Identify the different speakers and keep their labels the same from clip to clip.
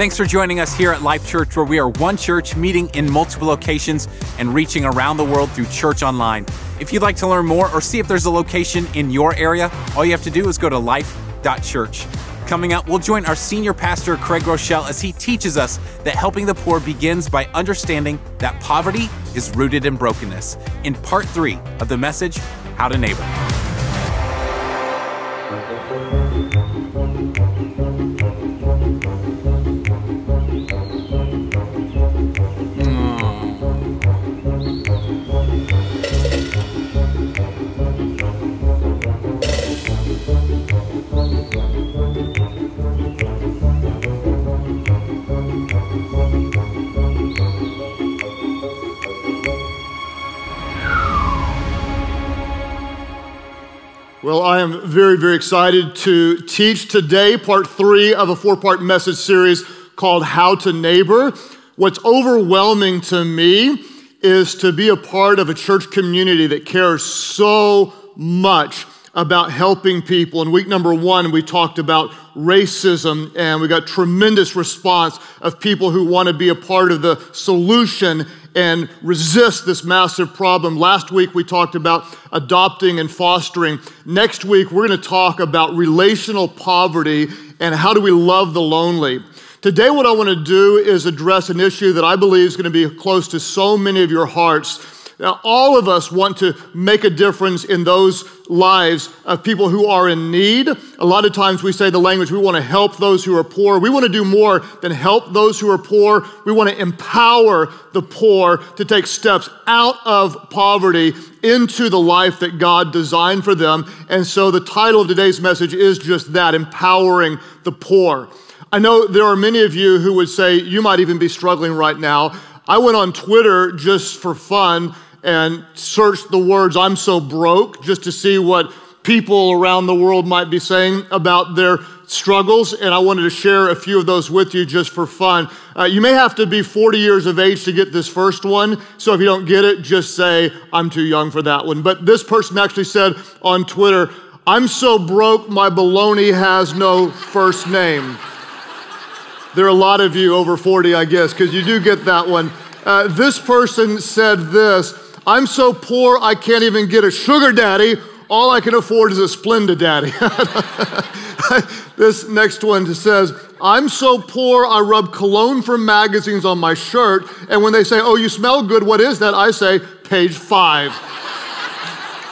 Speaker 1: Thanks for joining us here at Life Church, where we are one church meeting in multiple locations and reaching around the world through church online. If you'd like to learn more or see if there's a location in your area, all you have to do is go to life.church. Coming up, we'll join our senior pastor, Craig Groeschel, as he teaches us that helping the poor begins by understanding that poverty is rooted in brokenness. In part three of the message, How to Neighbor.
Speaker 2: Well, I am very, very excited to teach today part three of a four part message series called How to Neighbor. What's overwhelming to me is to be a part of a church community that cares so much about helping people. In week number one, we talked about racism, and we got tremendous response of people who want to be a part of the solution and resist this massive problem. Last week, we talked about adopting and fostering. Next week, we're going to talk about relational poverty and how do we love the lonely. Today, what I want to do is address an issue that I believe is going to be close to so many of your hearts now, all of us want to make a difference in those lives of people who are in need. A lot of times we say the language, we want to help those who are poor. We want to do more than help those who are poor. We want to empower the poor to take steps out of poverty into the life that God designed for them. And so the title of today's message is just that empowering the poor. I know there are many of you who would say you might even be struggling right now. I went on Twitter just for fun and searched the words, I'm so broke, just to see what people around the world might be saying about their struggles. And I wanted to share a few of those with you just for fun. Uh, you may have to be 40 years of age to get this first one. So if you don't get it, just say, I'm too young for that one. But this person actually said on Twitter, I'm so broke, my baloney has no first name. There are a lot of you over 40, I guess, because you do get that one. Uh, this person said this I'm so poor I can't even get a sugar daddy. All I can afford is a Splenda daddy. this next one says, I'm so poor I rub cologne from magazines on my shirt. And when they say, Oh, you smell good, what is that? I say, Page five.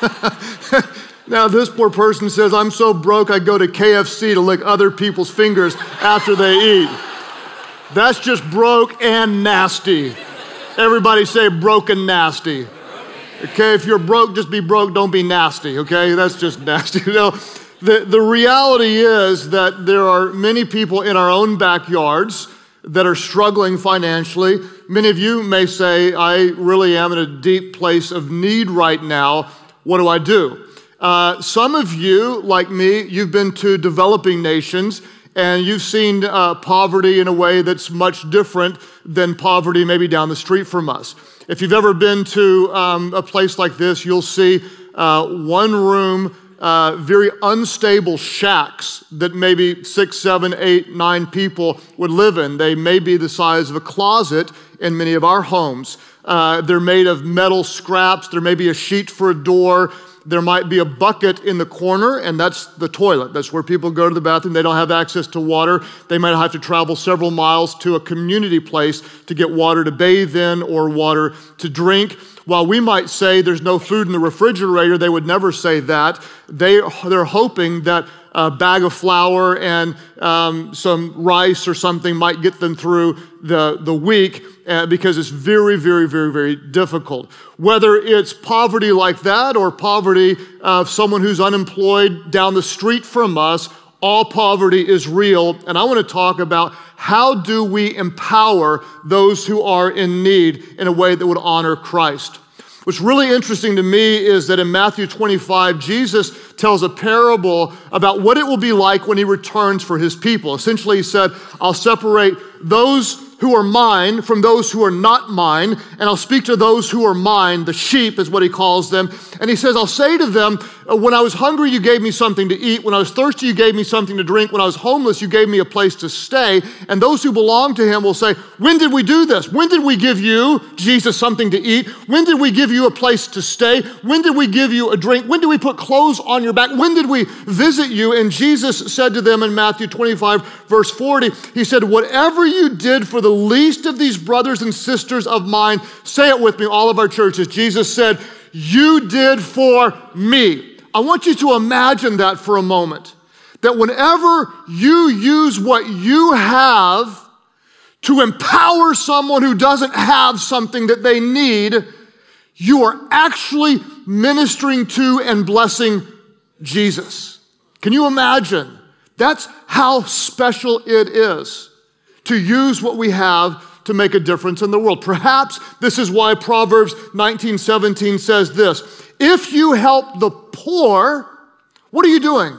Speaker 2: now, this poor person says, I'm so broke I go to KFC to lick other people's fingers after they eat. That's just broke and nasty. Everybody say broken nasty. Okay, if you're broke, just be broke, don't be nasty, okay? That's just nasty. You know, the, the reality is that there are many people in our own backyards that are struggling financially. Many of you may say, I really am in a deep place of need right now. What do I do? Uh, some of you, like me, you've been to developing nations and you've seen uh, poverty in a way that's much different than poverty maybe down the street from us. If you've ever been to um, a place like this, you'll see uh, one room, uh, very unstable shacks that maybe six, seven, eight, nine people would live in. They may be the size of a closet in many of our homes. Uh, they're made of metal scraps. There may be a sheet for a door. There might be a bucket in the corner, and that's the toilet. That's where people go to the bathroom. They don't have access to water. They might have to travel several miles to a community place to get water to bathe in or water to drink. While we might say there's no food in the refrigerator, they would never say that. They, they're hoping that a bag of flour and um, some rice or something might get them through the, the week uh, because it's very, very, very, very difficult. Whether it's poverty like that or poverty of someone who's unemployed down the street from us, all poverty is real. And I want to talk about how do we empower those who are in need in a way that would honor Christ. What's really interesting to me is that in Matthew 25, Jesus tells a parable about what it will be like when he returns for his people. Essentially, he said, I'll separate those who are mine from those who are not mine, and I'll speak to those who are mine. The sheep is what he calls them. And he says, I'll say to them, Uh, when I was hungry, you gave me something to eat. When I was thirsty, you gave me something to drink. When I was homeless, you gave me a place to stay. And those who belong to him will say, When did we do this? When did we give you, Jesus, something to eat? When did we give you a place to stay? When did we give you a drink? When did we put clothes on your back? When did we visit you? And Jesus said to them in Matthew 25, verse 40, He said, Whatever you did for the least of these brothers and sisters of mine, say it with me, all of our churches. Jesus said, You did for me. I want you to imagine that for a moment. That whenever you use what you have to empower someone who doesn't have something that they need, you are actually ministering to and blessing Jesus. Can you imagine? That's how special it is to use what we have to make a difference in the world. Perhaps this is why Proverbs 19:17 says this, if you help the poor, what are you doing?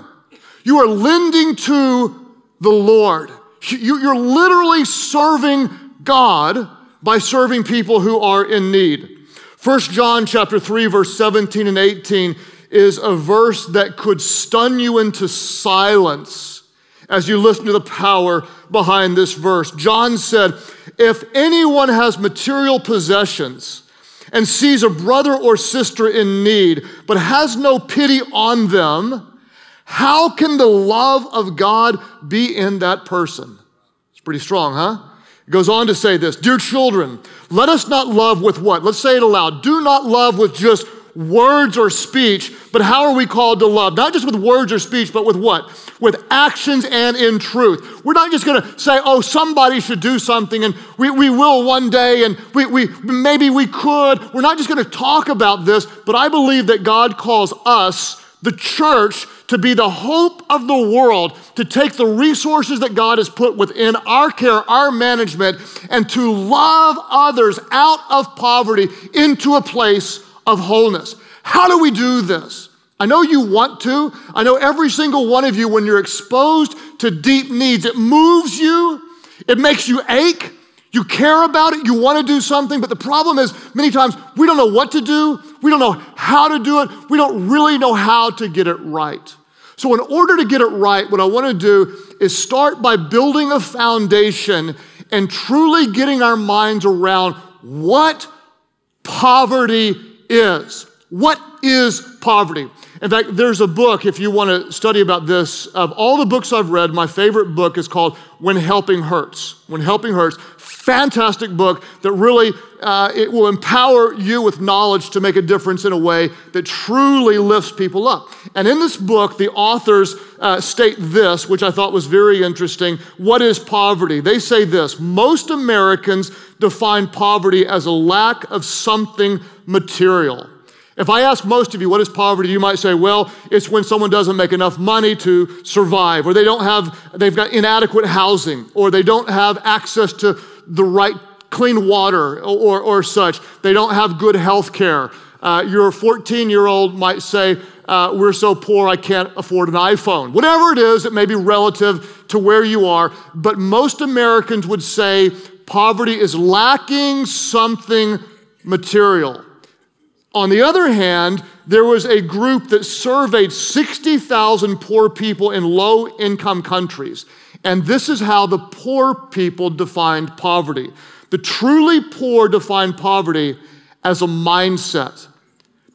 Speaker 2: You are lending to the Lord. You're literally serving God by serving people who are in need. 1 John chapter 3 verse 17 and 18 is a verse that could stun you into silence as you listen to the power behind this verse. John said, If anyone has material possessions and sees a brother or sister in need, but has no pity on them, how can the love of God be in that person? It's pretty strong, huh? It goes on to say this Dear children, let us not love with what? Let's say it aloud. Do not love with just words or speech, but how are we called to love? Not just with words or speech, but with what? With actions and in truth. We're not just gonna say, oh, somebody should do something and we, we will one day and we, we maybe we could. We're not just gonna talk about this, but I believe that God calls us, the church, to be the hope of the world, to take the resources that God has put within our care, our management, and to love others out of poverty into a place of wholeness. How do we do this? I know you want to. I know every single one of you, when you're exposed to deep needs, it moves you, it makes you ache. You care about it, you want to do something, but the problem is many times we don't know what to do, we don't know how to do it, we don't really know how to get it right. So, in order to get it right, what I want to do is start by building a foundation and truly getting our minds around what poverty is. What is poverty? In fact, there's a book, if you want to study about this, of all the books I've read, my favorite book is called When Helping Hurts. When Helping Hurts. Fantastic book that really uh, it will empower you with knowledge to make a difference in a way that truly lifts people up. And in this book, the authors uh, state this, which I thought was very interesting. What is poverty? They say this most Americans define poverty as a lack of something material. If I ask most of you, what is poverty? You might say, well, it's when someone doesn't make enough money to survive, or they don't have, they've got inadequate housing, or they don't have access to the right clean water or, or such. They don't have good health care. Uh, your 14 year old might say, uh, We're so poor I can't afford an iPhone. Whatever it is, it may be relative to where you are, but most Americans would say poverty is lacking something material. On the other hand, there was a group that surveyed 60,000 poor people in low income countries. And this is how the poor people defined poverty. The truly poor defined poverty as a mindset.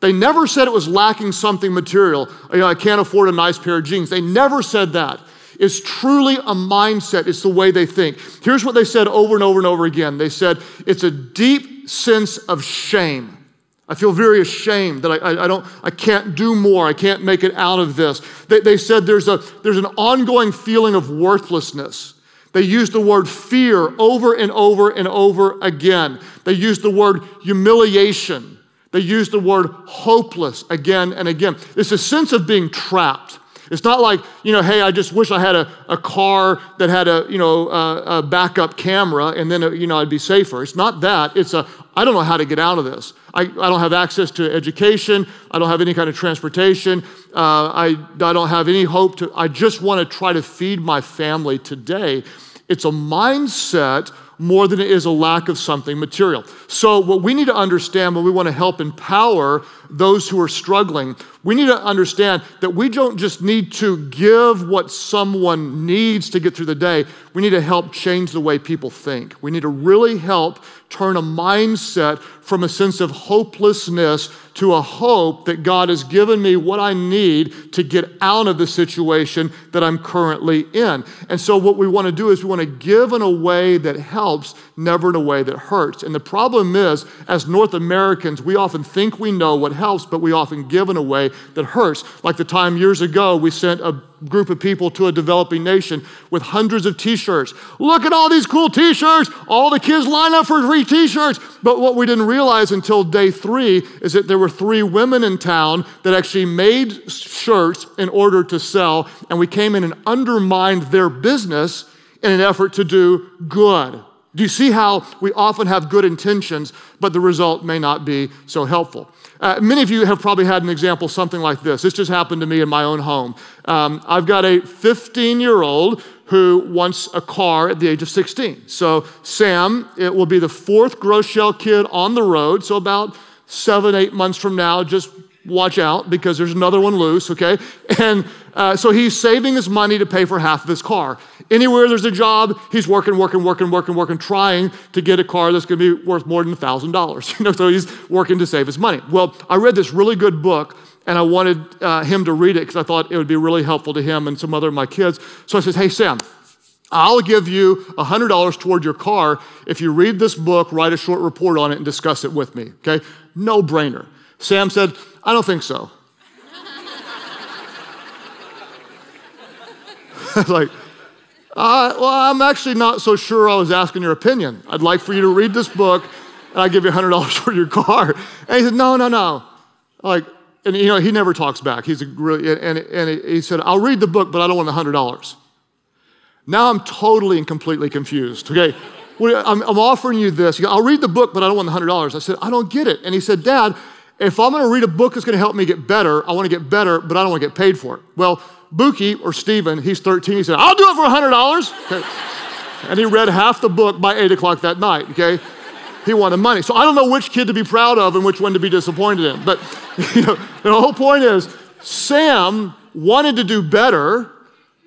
Speaker 2: They never said it was lacking something material. You know, I can't afford a nice pair of jeans. They never said that. It's truly a mindset, it's the way they think. Here's what they said over and over and over again they said, it's a deep sense of shame. I feel very ashamed that I, I, I, don't, I can't do more. I can't make it out of this. They, they said there's, a, there's an ongoing feeling of worthlessness. They used the word fear over and over and over again. They used the word humiliation. They used the word hopeless again and again. It's a sense of being trapped. It's not like, you know, hey, I just wish I had a, a car that had a, you know, a, a backup camera and then, you know, I'd be safer. It's not that. It's a, I don't know how to get out of this. I, I don't have access to education. I don't have any kind of transportation. Uh, I, I don't have any hope to, I just want to try to feed my family today. It's a mindset more than it is a lack of something material. So, what we need to understand when we want to help empower those who are struggling, we need to understand that we don't just need to give what someone needs to get through the day. We need to help change the way people think. We need to really help turn a mindset from a sense of hopelessness to a hope that God has given me what I need to get out of the situation that I'm currently in. And so, what we want to do is we want to give in a way that helps, never in a way that hurts. And the problem is, as North Americans, we often think we know what helps, but we often give in a way that hurts. Like the time years ago, we sent a group of people to a developing nation with hundreds of t shirts. Look at all these cool t shirts. All the kids line up for free t shirts. But what we didn't realize until day three is that there were three women in town that actually made shirts in order to sell. And we came in and undermined their business in an effort to do good. Do you see how we often have good intentions, but the result may not be so helpful? Uh, many of you have probably had an example something like this. This just happened to me in my own home. Um, I've got a 15 year old who wants a car at the age of 16. So, Sam, it will be the fourth Groeschel kid on the road. So, about seven, eight months from now, just watch out because there's another one loose, okay? And uh, so he's saving his money to pay for half of his car. Anywhere there's a job, he's working, working, working, working, working, trying to get a car that's going to be worth more than $1,000. You know, so he's working to save his money. Well, I read this really good book and I wanted uh, him to read it because I thought it would be really helpful to him and some other of my kids. So I said, hey, Sam, I'll give you $100 toward your car if you read this book, write a short report on it, and discuss it with me, okay? No brainer. Sam said, I don't think so. like, uh, well, I'm actually not so sure I was asking your opinion. I'd like for you to read this book and I'll give you $100 for your car. And he said, no, no, no. Like, and you know, he never talks back. He's a really, and, and he said, I'll read the book, but I don't want the $100. Now I'm totally and completely confused. Okay, I'm, I'm offering you this. I'll read the book, but I don't want the $100. I said, I don't get it. And he said, Dad, if I'm going to read a book that's going to help me get better, I want to get better, but I don't want to get paid for it. Well, Buki or Stephen, he's 13, he said, I'll do it for $100. Okay. and he read half the book by 8 o'clock that night, okay? He wanted money. So I don't know which kid to be proud of and which one to be disappointed in. But you know, the whole point is Sam wanted to do better,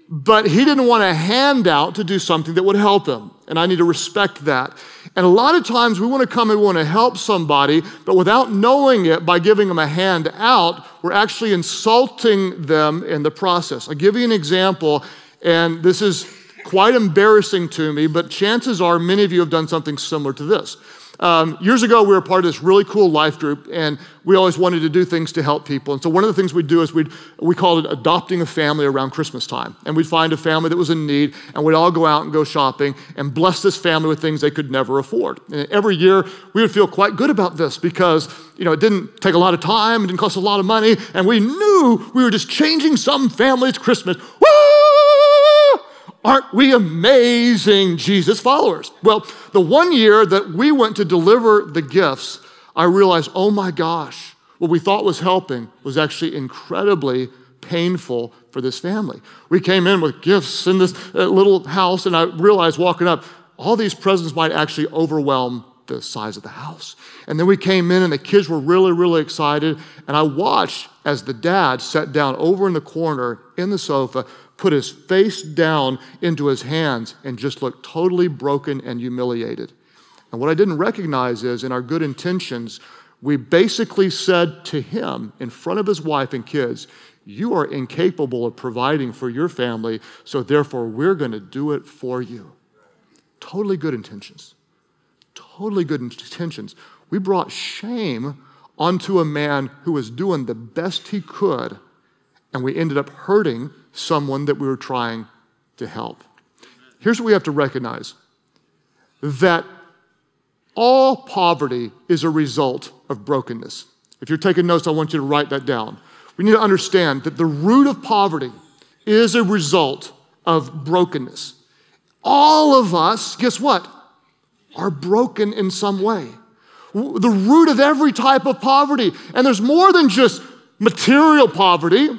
Speaker 2: but he didn't want a handout to do something that would help him. And I need to respect that. And a lot of times we want to come and we want to help somebody, but without knowing it, by giving them a hand out, we're actually insulting them in the process. I'll give you an example, and this is quite embarrassing to me, but chances are many of you have done something similar to this. Um, years ago, we were part of this really cool life group, and we always wanted to do things to help people. And so, one of the things we'd do is we'd, we called it adopting a family around Christmas time. And we'd find a family that was in need, and we'd all go out and go shopping and bless this family with things they could never afford. And every year, we would feel quite good about this because you know, it didn't take a lot of time, it didn't cost a lot of money, and we knew we were just changing some family's Christmas. Aren't we amazing Jesus followers? Well, the one year that we went to deliver the gifts, I realized, oh my gosh, what we thought was helping was actually incredibly painful for this family. We came in with gifts in this uh, little house, and I realized walking up, all these presents might actually overwhelm the size of the house. And then we came in, and the kids were really, really excited. And I watched as the dad sat down over in the corner in the sofa, put his face down into his hands, and just looked totally broken and humiliated. And what I didn't recognize is in our good intentions, we basically said to him in front of his wife and kids, You are incapable of providing for your family, so therefore we're going to do it for you. Totally good intentions. Totally good intentions. We brought shame onto a man who was doing the best he could, and we ended up hurting someone that we were trying to help. Here's what we have to recognize that all poverty is a result of brokenness. If you're taking notes, I want you to write that down. We need to understand that the root of poverty is a result of brokenness. All of us, guess what? Are broken in some way. The root of every type of poverty. And there's more than just material poverty.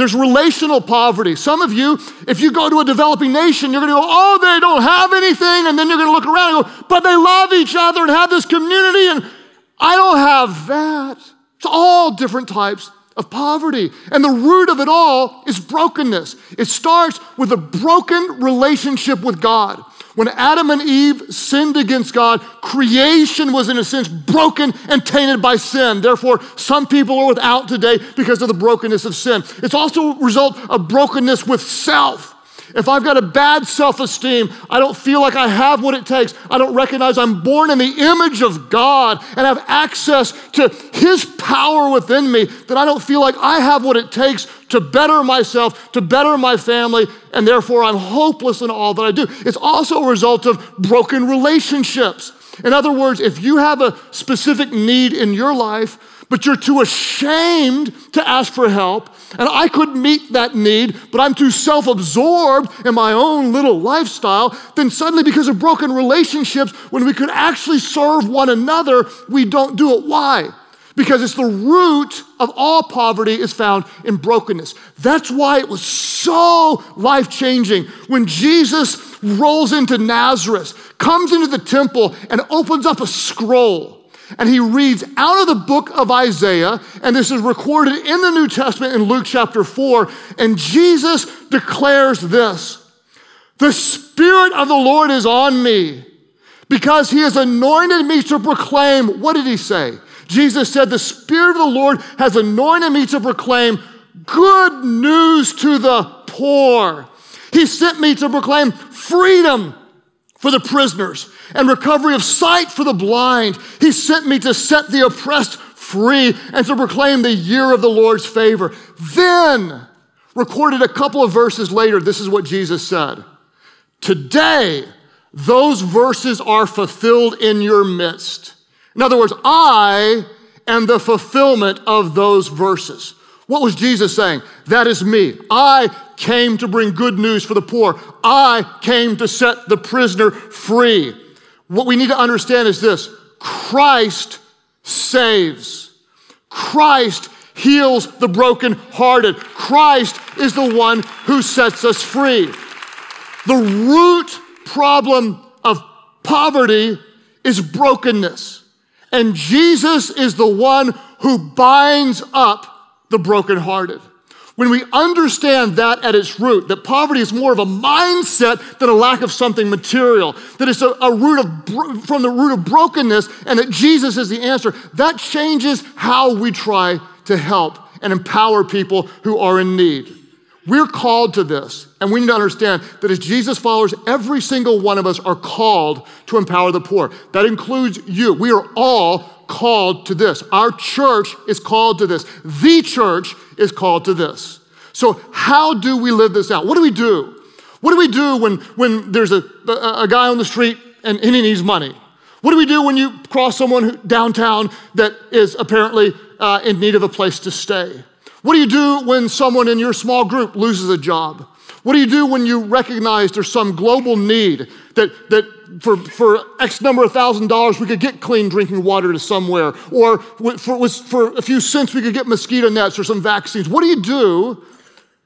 Speaker 2: There's relational poverty. Some of you, if you go to a developing nation, you're going to go, oh, they don't have anything. And then you're going to look around and go, but they love each other and have this community. And I don't have that. It's all different types of poverty. And the root of it all is brokenness. It starts with a broken relationship with God. When Adam and Eve sinned against God, creation was in a sense broken and tainted by sin. Therefore, some people are without today because of the brokenness of sin. It's also a result of brokenness with self. If I've got a bad self esteem, I don't feel like I have what it takes, I don't recognize I'm born in the image of God and have access to His power within me, then I don't feel like I have what it takes to better myself, to better my family, and therefore I'm hopeless in all that I do. It's also a result of broken relationships. In other words, if you have a specific need in your life, but you're too ashamed to ask for help. And I could meet that need, but I'm too self absorbed in my own little lifestyle. Then suddenly, because of broken relationships, when we could actually serve one another, we don't do it. Why? Because it's the root of all poverty is found in brokenness. That's why it was so life changing when Jesus rolls into Nazareth, comes into the temple, and opens up a scroll and he reads out of the book of Isaiah, and this is recorded in the New Testament in Luke chapter 4, and Jesus declares this The Spirit of the Lord is on me because he has anointed me to proclaim. What did he say? Jesus said, The Spirit of the Lord has anointed me to proclaim good news to the poor. He sent me to proclaim freedom for the prisoners and recovery of sight for the blind. He sent me to set the oppressed free and to proclaim the year of the Lord's favor. Then, recorded a couple of verses later, this is what Jesus said Today, those verses are fulfilled in your midst. In other words, I am the fulfillment of those verses. What was Jesus saying? That is me. I came to bring good news for the poor. I came to set the prisoner free. What we need to understand is this Christ saves. Christ heals the brokenhearted. Christ is the one who sets us free. The root problem of poverty is brokenness. And Jesus is the one who binds up the brokenhearted. When we understand that at its root, that poverty is more of a mindset than a lack of something material, that it's a, a root of, from the root of brokenness, and that Jesus is the answer, that changes how we try to help and empower people who are in need. We're called to this, and we need to understand that as Jesus followers, every single one of us are called to empower the poor. That includes you. We are all called to this. Our church is called to this. The church is called to this. So, how do we live this out? What do we do? What do we do when, when there's a, a, a guy on the street and, and he needs money? What do we do when you cross someone downtown that is apparently uh, in need of a place to stay? What do you do when someone in your small group loses a job? What do you do when you recognize there's some global need that, that for, for X number of thousand dollars, we could get clean drinking water to somewhere, or for, for a few cents, we could get mosquito nets or some vaccines. What do you do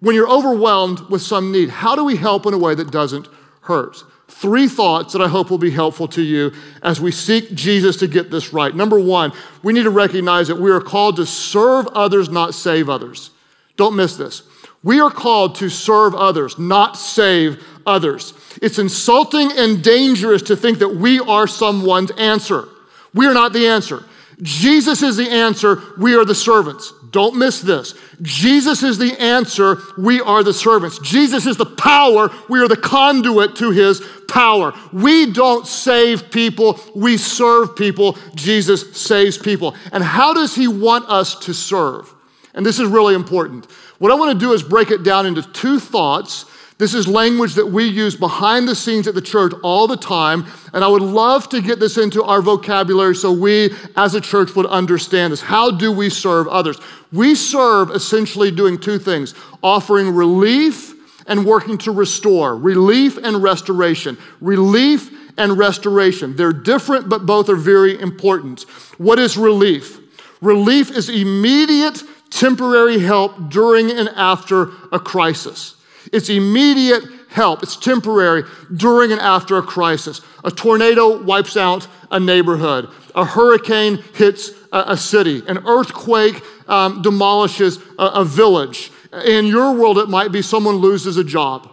Speaker 2: when you're overwhelmed with some need? How do we help in a way that doesn't hurt? Three thoughts that I hope will be helpful to you as we seek Jesus to get this right. Number one, we need to recognize that we are called to serve others, not save others. Don't miss this. We are called to serve others, not save others. It's insulting and dangerous to think that we are someone's answer. We are not the answer. Jesus is the answer. We are the servants. Don't miss this. Jesus is the answer. We are the servants. Jesus is the power. We are the conduit to his power. We don't save people. We serve people. Jesus saves people. And how does he want us to serve? And this is really important. What I want to do is break it down into two thoughts this is language that we use behind the scenes at the church all the time, and I would love to get this into our vocabulary so we as a church would understand this. How do we serve others? We serve essentially doing two things offering relief and working to restore. Relief and restoration. Relief and restoration. They're different, but both are very important. What is relief? Relief is immediate temporary help during and after a crisis. It's immediate help. It's temporary during and after a crisis. A tornado wipes out a neighborhood. A hurricane hits a, a city. An earthquake um, demolishes a, a village. In your world, it might be someone loses a job.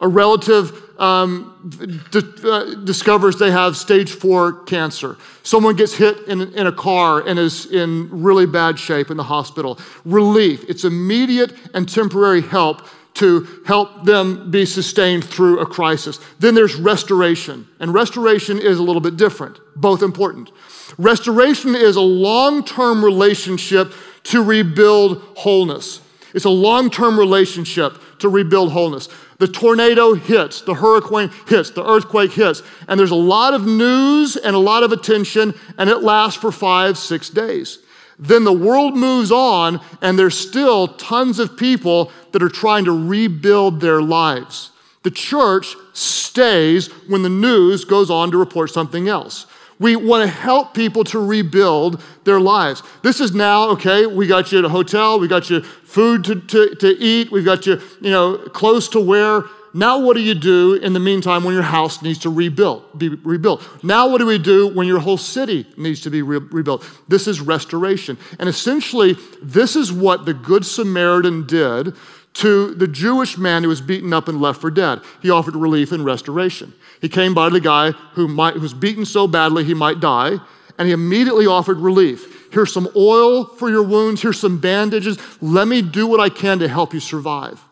Speaker 2: A relative um, d- uh, discovers they have stage four cancer. Someone gets hit in, in a car and is in really bad shape in the hospital. Relief. It's immediate and temporary help to help them be sustained through a crisis. Then there's restoration, and restoration is a little bit different, both important. Restoration is a long term relationship to rebuild wholeness. It's a long term relationship to rebuild wholeness. The tornado hits, the hurricane hits, the earthquake hits, and there's a lot of news and a lot of attention, and it lasts for five, six days. Then the world moves on, and there's still tons of people that are trying to rebuild their lives. The church stays when the news goes on to report something else. We want to help people to rebuild their lives. This is now, okay, we got you at a hotel, we got you food to, to, to eat, we've got you, you know, clothes to wear. Now, what do you do in the meantime when your house needs to rebuild, be rebuilt? Now, what do we do when your whole city needs to be re- rebuilt? This is restoration. And essentially, this is what the Good Samaritan did to the Jewish man who was beaten up and left for dead. He offered relief and restoration. He came by the guy who, might, who was beaten so badly he might die, and he immediately offered relief. Here's some oil for your wounds, here's some bandages. Let me do what I can to help you survive.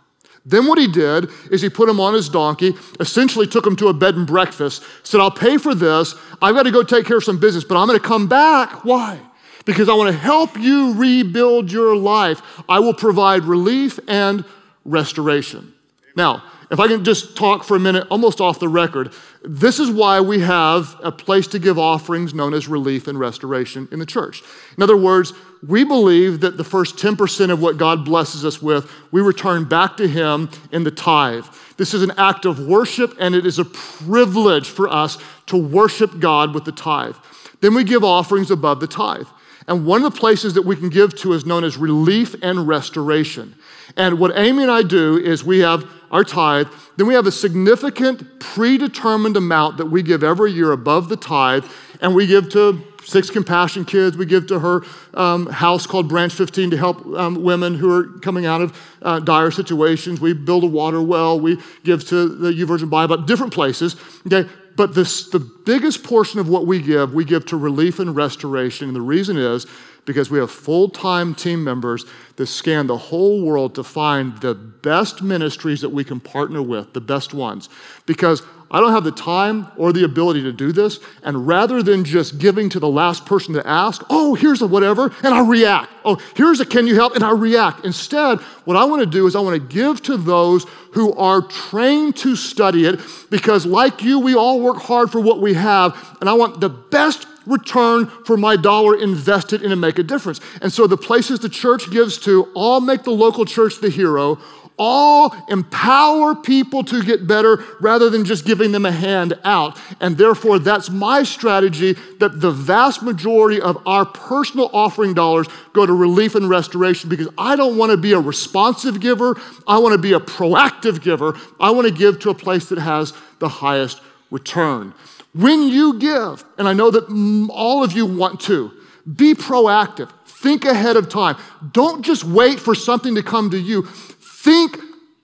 Speaker 2: Then what he did is he put him on his donkey, essentially took him to a bed and breakfast, said, I'll pay for this. I've got to go take care of some business, but I'm going to come back. Why? Because I want to help you rebuild your life. I will provide relief and restoration. Now, if I can just talk for a minute, almost off the record, this is why we have a place to give offerings known as relief and restoration in the church. In other words, we believe that the first 10% of what God blesses us with, we return back to Him in the tithe. This is an act of worship, and it is a privilege for us to worship God with the tithe. Then we give offerings above the tithe. And one of the places that we can give to is known as relief and restoration. And what Amy and I do is we have our tithe, then we have a significant predetermined amount that we give every year above the tithe, and we give to six compassion kids. We give to her um, house called Branch 15 to help um, women who are coming out of uh, dire situations. We build a water well. We give to the YouVersion Bible, different places. Okay, but this, the biggest portion of what we give, we give to relief and restoration. And the reason is because we have full time team members that scan the whole world to find the best ministries that we can partner with, the best ones. Because I don't have the time or the ability to do this. And rather than just giving to the last person to ask, oh, here's a whatever, and I react. Oh, here's a can you help, and I react. Instead, what I want to do is I want to give to those who are trained to study it because, like you, we all work hard for what we have. And I want the best return for my dollar invested in to make a difference. And so the places the church gives to all make the local church the hero, all empower people to get better rather than just giving them a hand out. And therefore, that's my strategy that the vast majority of our personal offering dollars go to relief and restoration because I don't want to be a responsive giver. I want to be a proactive giver. I want to give to a place that has the highest return. When you give, and I know that all of you want to, be proactive. Think ahead of time. Don't just wait for something to come to you. Think,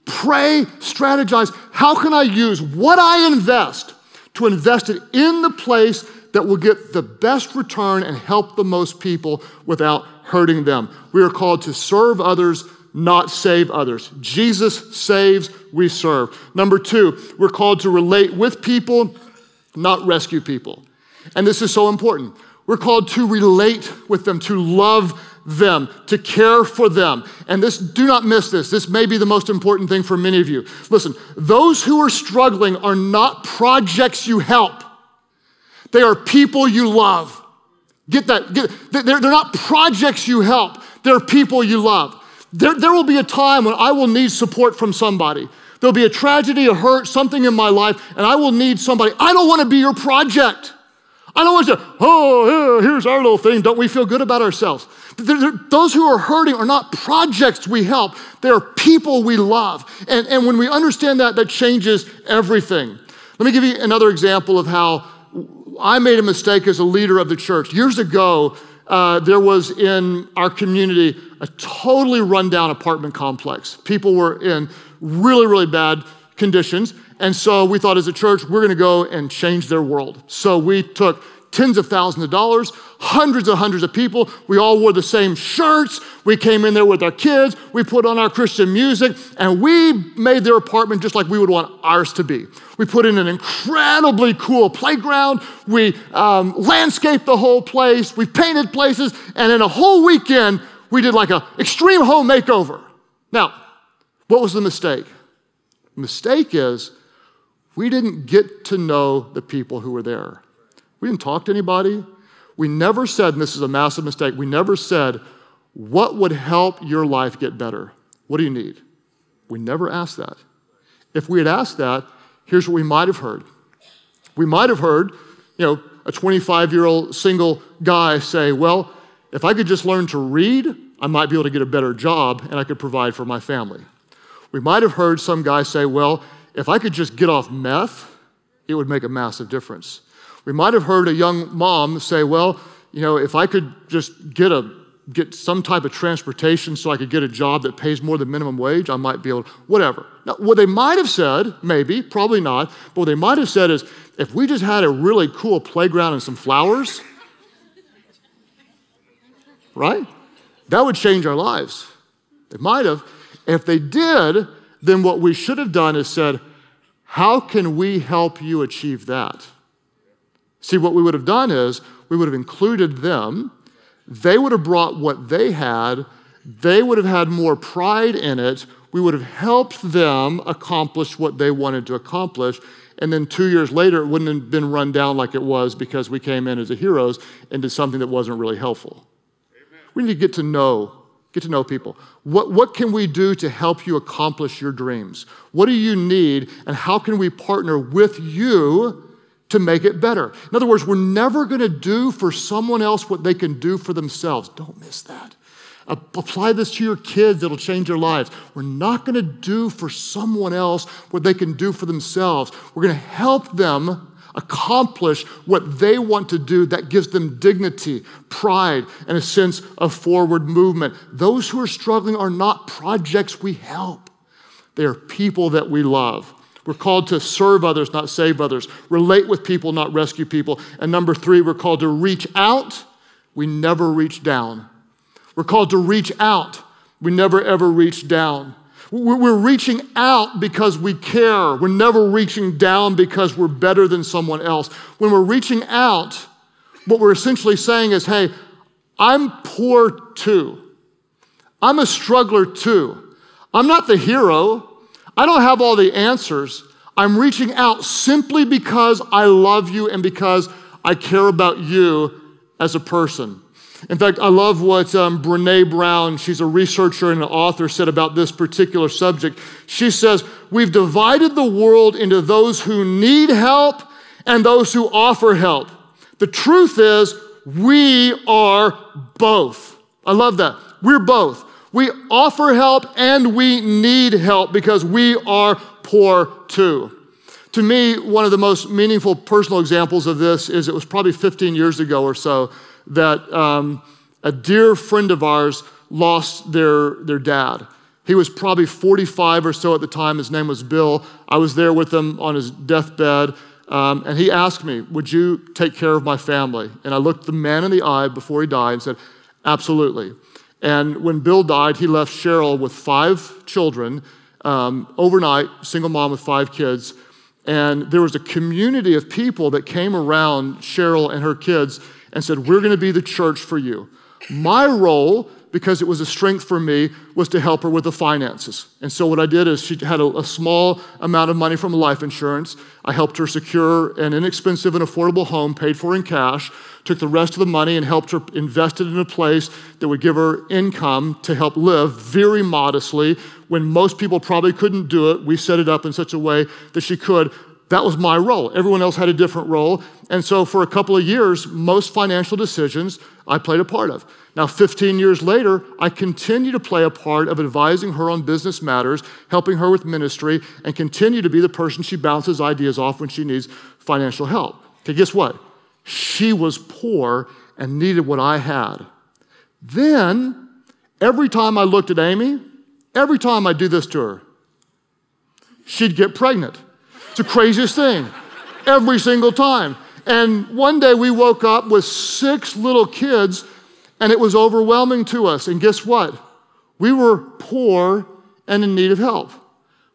Speaker 2: pray, strategize. How can I use what I invest to invest it in the place that will get the best return and help the most people without hurting them? We are called to serve others, not save others. Jesus saves, we serve. Number two, we're called to relate with people not rescue people. And this is so important. We're called to relate with them, to love them, to care for them. And this, do not miss this. This may be the most important thing for many of you. Listen, those who are struggling are not projects you help, they are people you love. Get that. Get, they're, they're not projects you help, they're people you love. There, there will be a time when I will need support from somebody. There'll be a tragedy, a hurt, something in my life, and I will need somebody. I don't want to be your project. I don't want you, oh, here's our little thing. Don't we feel good about ourselves? Those who are hurting are not projects we help, they're people we love. And, and when we understand that, that changes everything. Let me give you another example of how I made a mistake as a leader of the church. Years ago, uh, there was in our community a totally rundown apartment complex. People were in really, really bad conditions. And so we thought as a church, we're going to go and change their world. So we took tens of thousands of dollars, hundreds and hundreds of people. We all wore the same shirts. We came in there with our kids. We put on our Christian music, and we made their apartment just like we would want ours to be. We put in an incredibly cool playground. We um, landscaped the whole place. We painted places, and in a whole weekend, we did like an extreme home makeover. Now, what was the mistake? The mistake is we didn't get to know the people who were there. We didn't talk to anybody. We never said, and this is a massive mistake, we never said, what would help your life get better? What do you need? We never asked that. If we had asked that, here's what we might have heard. We might have heard, you know, a 25 year old single guy say, Well, if I could just learn to read, I might be able to get a better job and I could provide for my family. We might have heard some guy say, Well, if I could just get off meth, it would make a massive difference. We might have heard a young mom say, Well, you know, if I could just get a get some type of transportation so I could get a job that pays more than minimum wage, I might be able to, whatever. Now, what they might have said, maybe, probably not, but what they might have said is, if we just had a really cool playground and some flowers, right? That would change our lives. They might have. If they did, then what we should have done is said, how can we help you achieve that? See, what we would have done is we would have included them. They would have brought what they had. They would have had more pride in it. We would have helped them accomplish what they wanted to accomplish. And then two years later, it wouldn't have been run down like it was because we came in as the heroes and did something that wasn't really helpful. Amen. We need to get to know Get to know people. What, what can we do to help you accomplish your dreams? What do you need, and how can we partner with you to make it better. In other words, we're never going to do for someone else what they can do for themselves. Don't miss that. Apply this to your kids, it'll change their lives. We're not going to do for someone else what they can do for themselves. We're going to help them accomplish what they want to do that gives them dignity, pride, and a sense of forward movement. Those who are struggling are not projects we help, they are people that we love. We're called to serve others, not save others, relate with people, not rescue people. And number three, we're called to reach out. We never reach down. We're called to reach out. We never ever reach down. We're reaching out because we care. We're never reaching down because we're better than someone else. When we're reaching out, what we're essentially saying is, hey, I'm poor too. I'm a struggler too. I'm not the hero. I don't have all the answers. I'm reaching out simply because I love you and because I care about you as a person. In fact, I love what um, Brene Brown, she's a researcher and an author, said about this particular subject. She says, We've divided the world into those who need help and those who offer help. The truth is, we are both. I love that. We're both. We offer help and we need help because we are poor too. To me, one of the most meaningful personal examples of this is it was probably 15 years ago or so that um, a dear friend of ours lost their, their dad. He was probably 45 or so at the time. His name was Bill. I was there with him on his deathbed. Um, and he asked me, Would you take care of my family? And I looked the man in the eye before he died and said, Absolutely. And when Bill died, he left Cheryl with five children, um, overnight, single mom with five kids. And there was a community of people that came around Cheryl and her kids and said, We're going to be the church for you. My role, because it was a strength for me, was to help her with the finances. And so what I did is she had a, a, small amount of money from life insurance. I helped her secure an inexpensive and affordable home paid for in cash, took the rest of the money and helped her invest it in a place that would give her income to help live very modestly. When most people probably couldn't do it, we set it up in such a way that she could that was my role. Everyone else had a different role. And so for a couple of years, most financial decisions I played a part of. Now, 15 years later, I continue to play a part of advising her on business matters, helping her with ministry, and continue to be the person she bounces ideas off when she needs financial help. Okay, guess what? She was poor and needed what I had. Then, every time I looked at Amy, every time I do this to her, she'd get pregnant. It's the craziest thing. Every single time. And one day we woke up with six little kids, and it was overwhelming to us. And guess what? We were poor and in need of help.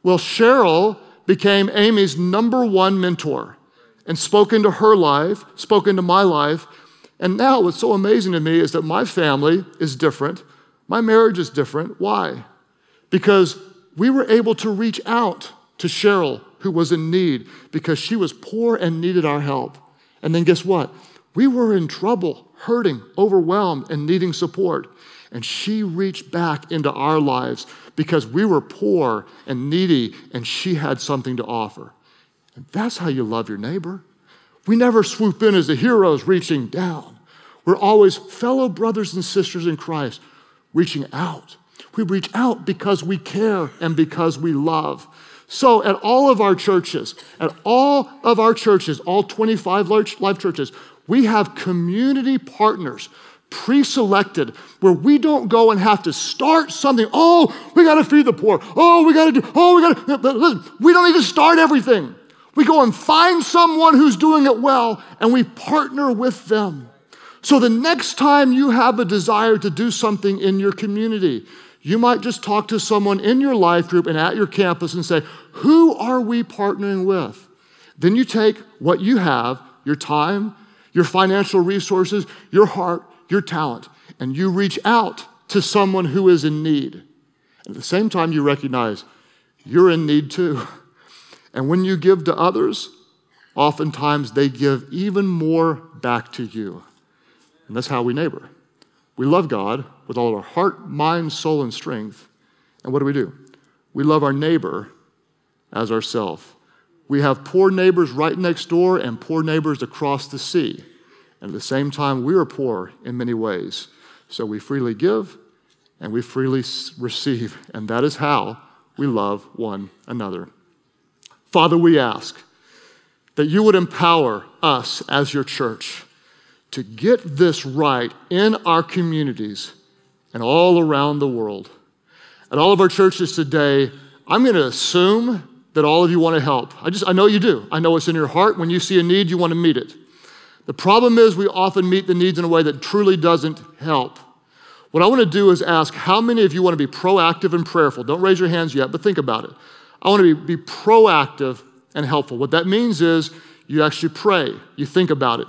Speaker 2: Well, Cheryl became Amy's number one mentor and spoke into her life, spoke into my life. And now what's so amazing to me is that my family is different. My marriage is different. Why? Because we were able to reach out to Cheryl who was in need because she was poor and needed our help. And then guess what? We were in trouble, hurting, overwhelmed, and needing support. And she reached back into our lives because we were poor and needy, and she had something to offer. And that's how you love your neighbor. We never swoop in as the heroes reaching down. We're always fellow brothers and sisters in Christ reaching out. We reach out because we care and because we love. So, at all of our churches, at all of our churches, all 25 life churches, we have community partners pre selected where we don't go and have to start something. Oh, we got to feed the poor. Oh, we got to do, oh, we got to. Listen, we don't need to start everything. We go and find someone who's doing it well and we partner with them. So the next time you have a desire to do something in your community, you might just talk to someone in your life group and at your campus and say, Who are we partnering with? Then you take what you have, your time, your financial resources, your heart, your talent, and you reach out to someone who is in need. And at the same time, you recognize you're in need too. And when you give to others, oftentimes they give even more back to you. And that's how we neighbor. We love God with all of our heart, mind, soul, and strength. And what do we do? We love our neighbor as ourself. We have poor neighbors right next door and poor neighbors across the sea. And at the same time, we are poor in many ways. So we freely give and we freely receive. And that is how we love one another. Father, we ask that you would empower us as your church to get this right in our communities and all around the world. At all of our churches today, I'm going to assume that all of you want to help. I just I know you do. I know it's in your heart. When you see a need, you want to meet it. The problem is we often meet the needs in a way that truly doesn't help. What I want to do is ask how many of you want to be proactive and prayerful? Don't raise your hands yet, but think about it. I want to be, be proactive and helpful. What that means is you actually pray, you think about it.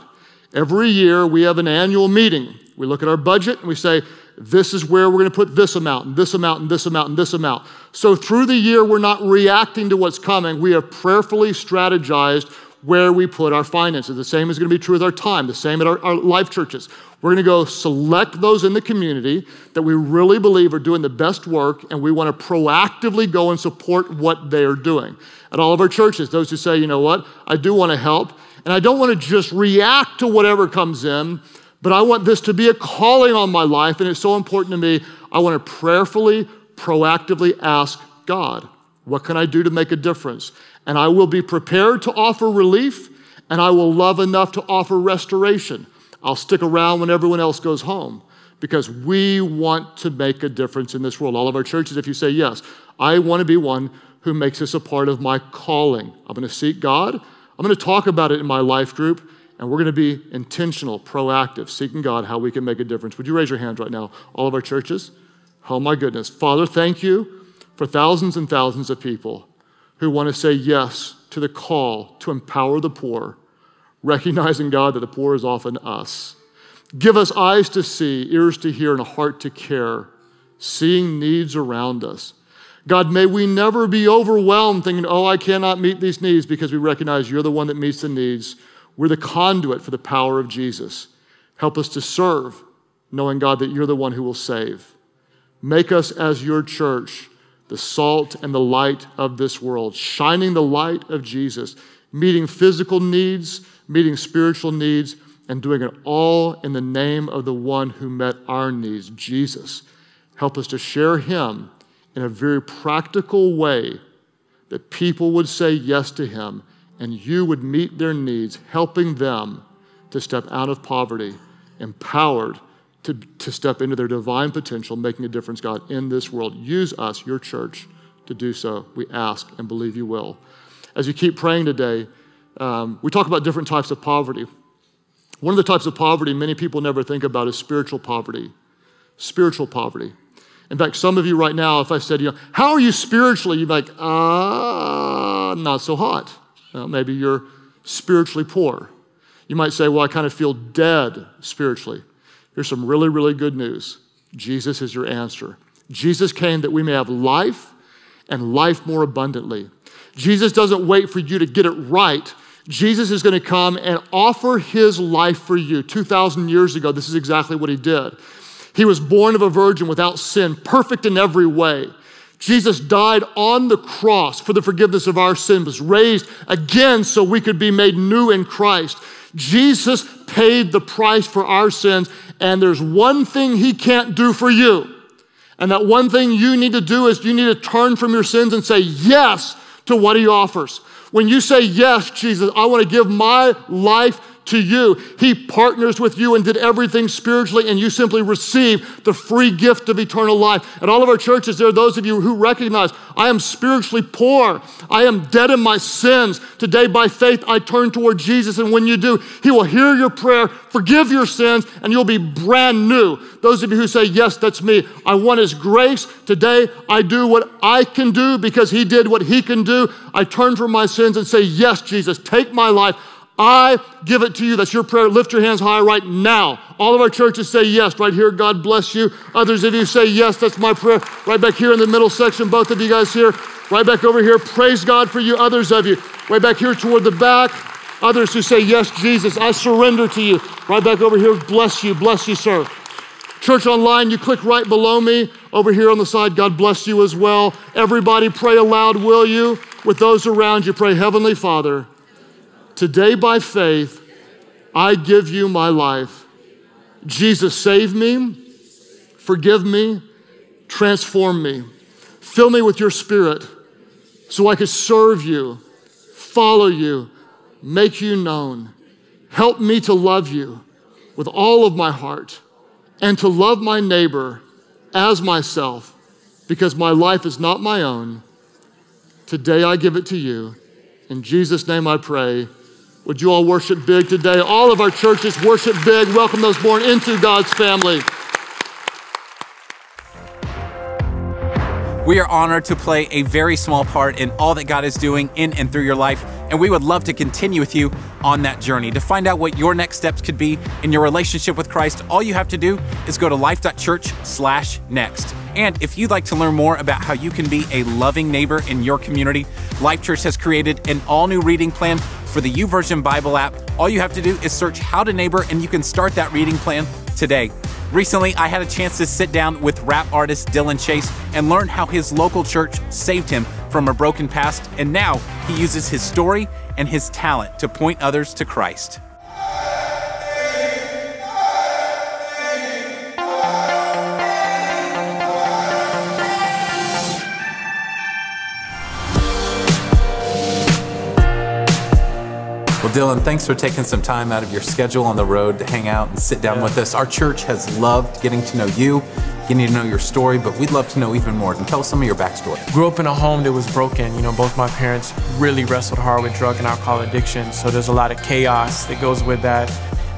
Speaker 2: Every year we have an annual meeting. We look at our budget and we say, this is where we're going to put this amount and this amount and this amount and this amount. So through the year, we're not reacting to what's coming. We have prayerfully strategized where we put our finances. The same is going to be true with our time, the same at our, our life churches. We're going to go select those in the community that we really believe are doing the best work, and we want to proactively go and support what they are doing. At all of our churches, those who say, you know what, I do want to help, and I don't want to just react to whatever comes in, but I want this to be a calling on my life, and it's so important to me. I want to prayerfully, proactively ask God, what can I do to make a difference? And I will be prepared to offer relief, and I will love enough to offer restoration. I'll stick around when everyone else goes home because we want to make a difference in this world. All of our churches, if you say, Yes, I want to be one who makes this a part of my calling, I'm going to seek God. I'm going to talk about it in my life group. And we're going to be intentional, proactive, seeking God how we can make a difference. Would you raise your hands right now, all of our churches? Oh my goodness. Father, thank you for thousands and thousands of people who want to say yes to the call to empower the poor, recognizing, God, that the poor is often us. Give us eyes to see, ears to hear, and a heart to care, seeing needs around us. God, may we never be overwhelmed thinking, oh, I cannot meet these needs because we recognize you're the one that meets the needs. We're the conduit for the power of Jesus. Help us to serve, knowing, God, that you're the one who will save. Make us as your church the salt and the light of this world, shining the light of Jesus meeting physical needs, meeting spiritual needs, and doing it all in the name of the one who met our needs, Jesus. Help us to share him in a very practical way that people would say yes to him and you would meet their needs, helping them to step out of poverty, empowered to, to step into their divine potential, making a difference, God, in this world. Use us, your church, to do so. We ask and believe you will. As you keep praying today, um, we talk about different types of poverty. One of the types of poverty many people never think about is spiritual poverty. Spiritual poverty. In fact, some of you right now, if I said, you know, how are you spiritually? You'd be like, ah, uh, not so hot. Well, maybe you're spiritually poor. You might say, well, I kind of feel dead spiritually. Here's some really, really good news Jesus is your answer. Jesus came that we may have life and life more abundantly. Jesus doesn't wait for you to get it right. Jesus is going to come and offer his life for you. 2,000 years ago, this is exactly what he did. He was born of a virgin without sin, perfect in every way. Jesus died on the cross for the forgiveness of our sins, was raised again so we could be made new in Christ. Jesus paid the price for our sins, and there's one thing he can't do for you. And that one thing you need to do is you need to turn from your sins and say yes to what he offers. When you say, Yes, Jesus, I want to give my life to you. He partners with you and did everything spiritually, and you simply receive the free gift of eternal life. At all of our churches, there are those of you who recognize I am spiritually poor. I am dead in my sins. Today, by faith, I turn toward Jesus, and when you do, He will hear your prayer, forgive your sins, and you'll be brand new. Those of you who say, Yes, that's me, I want His grace. Today, I do what I can do because He did what He can do. I turn from my sins and say, Yes, Jesus, take my life. I give it to you. That's your prayer. Lift your hands high right now. All of our churches say yes right here. God bless you. Others of you say yes. That's my prayer. Right back here in the middle section. Both of you guys here. Right back over here. Praise God for you. Others of you. Right back here toward the back. Others who say, Yes, Jesus, I surrender to you. Right back over here. Bless you. Bless you, sir. Church Online, you click right below me over here on the side. God bless you as well. Everybody pray aloud, will you? With those around you, pray, Heavenly Father. Today, by faith, I give you my life. Jesus, save me, forgive me, transform me, fill me with your spirit so I could serve you, follow you, make you known. Help me to love you with all of my heart and to love my neighbor as myself because my life is not my own. Today I give it to you. In Jesus' name I pray. Would you all worship big today? All of our churches worship big. Welcome those born into God's family.
Speaker 1: We are honored to play a very small part in all that God is doing in and through your life, and we would love to continue with you on that journey. To find out what your next steps could be in your relationship with Christ, all you have to do is go to life.church/next. And if you'd like to learn more about how you can be a loving neighbor in your community, Life Church has created an all-new reading plan for the YouVersion Bible app, all you have to do is search How to Neighbor and you can start that reading plan today. Recently, I had a chance to sit down with rap artist Dillon Chase and learn how his local church saved him from a broken past, and now he uses his story and his talent to point others to Christ. Dillon, thanks for taking some time out of your schedule on the road to hang out and sit down yeah. with us. Our church has loved getting to know you, getting to know your story, but we'd love to know even more. And tell us some of your backstory.
Speaker 3: Grew up in a home that was broken. You know, both my parents really wrestled hard with drug and alcohol addiction, so there's a lot of chaos that goes with that.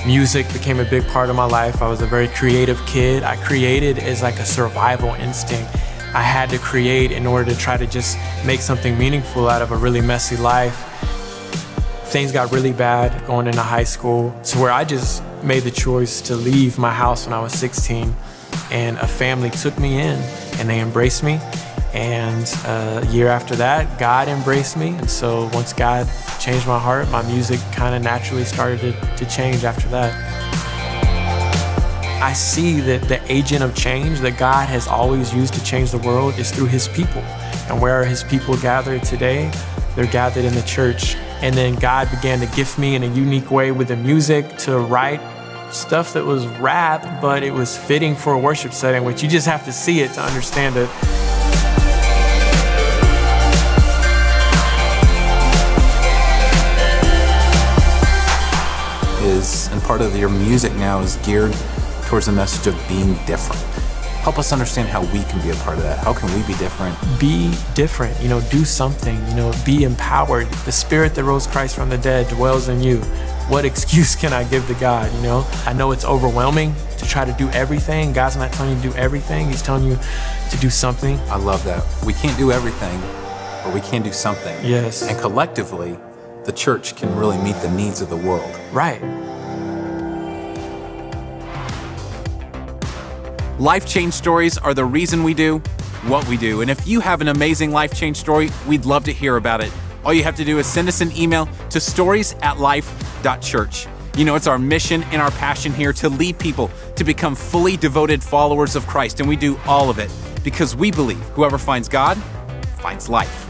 Speaker 3: Music became a big part of my life. I was a very creative kid. I created as like a survival instinct. I had to create in order to try to just make something meaningful out of a really messy life things got really bad going into high school to where I just made the choice to leave my house when I was 16 and a family took me in and they embraced me and uh, a year after that God embraced me and so once God changed my heart my music kind of naturally started to, to change after that. I see that the agent of change that God has always used to change the world is through his people and where are his people gather today they're gathered in the church. And then God began to gift me in a unique way with the music to write stuff that was rap, but it was fitting for a worship setting, which you just have to see it to understand it.
Speaker 1: Is and part of your music now is geared towards the message of being different. Help us understand how we can be a part of that. How can we be different?
Speaker 3: Be different, you know, do something, you know, be empowered. The spirit that rose Christ from the dead dwells in you. What excuse can I give to God, you know? I know it's overwhelming to try to do everything. God's not telling you to do everything, He's telling you to do something.
Speaker 1: I love that. We can't do everything, but we can do something.
Speaker 3: Yes.
Speaker 1: And collectively, the church can really meet the needs of the world.
Speaker 3: Right.
Speaker 1: Life change stories are the reason we do what we do. And if you have an amazing life change story, we'd love to hear about it. All you have to do is send us an email to stories at life.church. You know, it's our mission and our passion here to lead people to become fully devoted followers of Christ. And we do all of it because we believe whoever finds God finds life.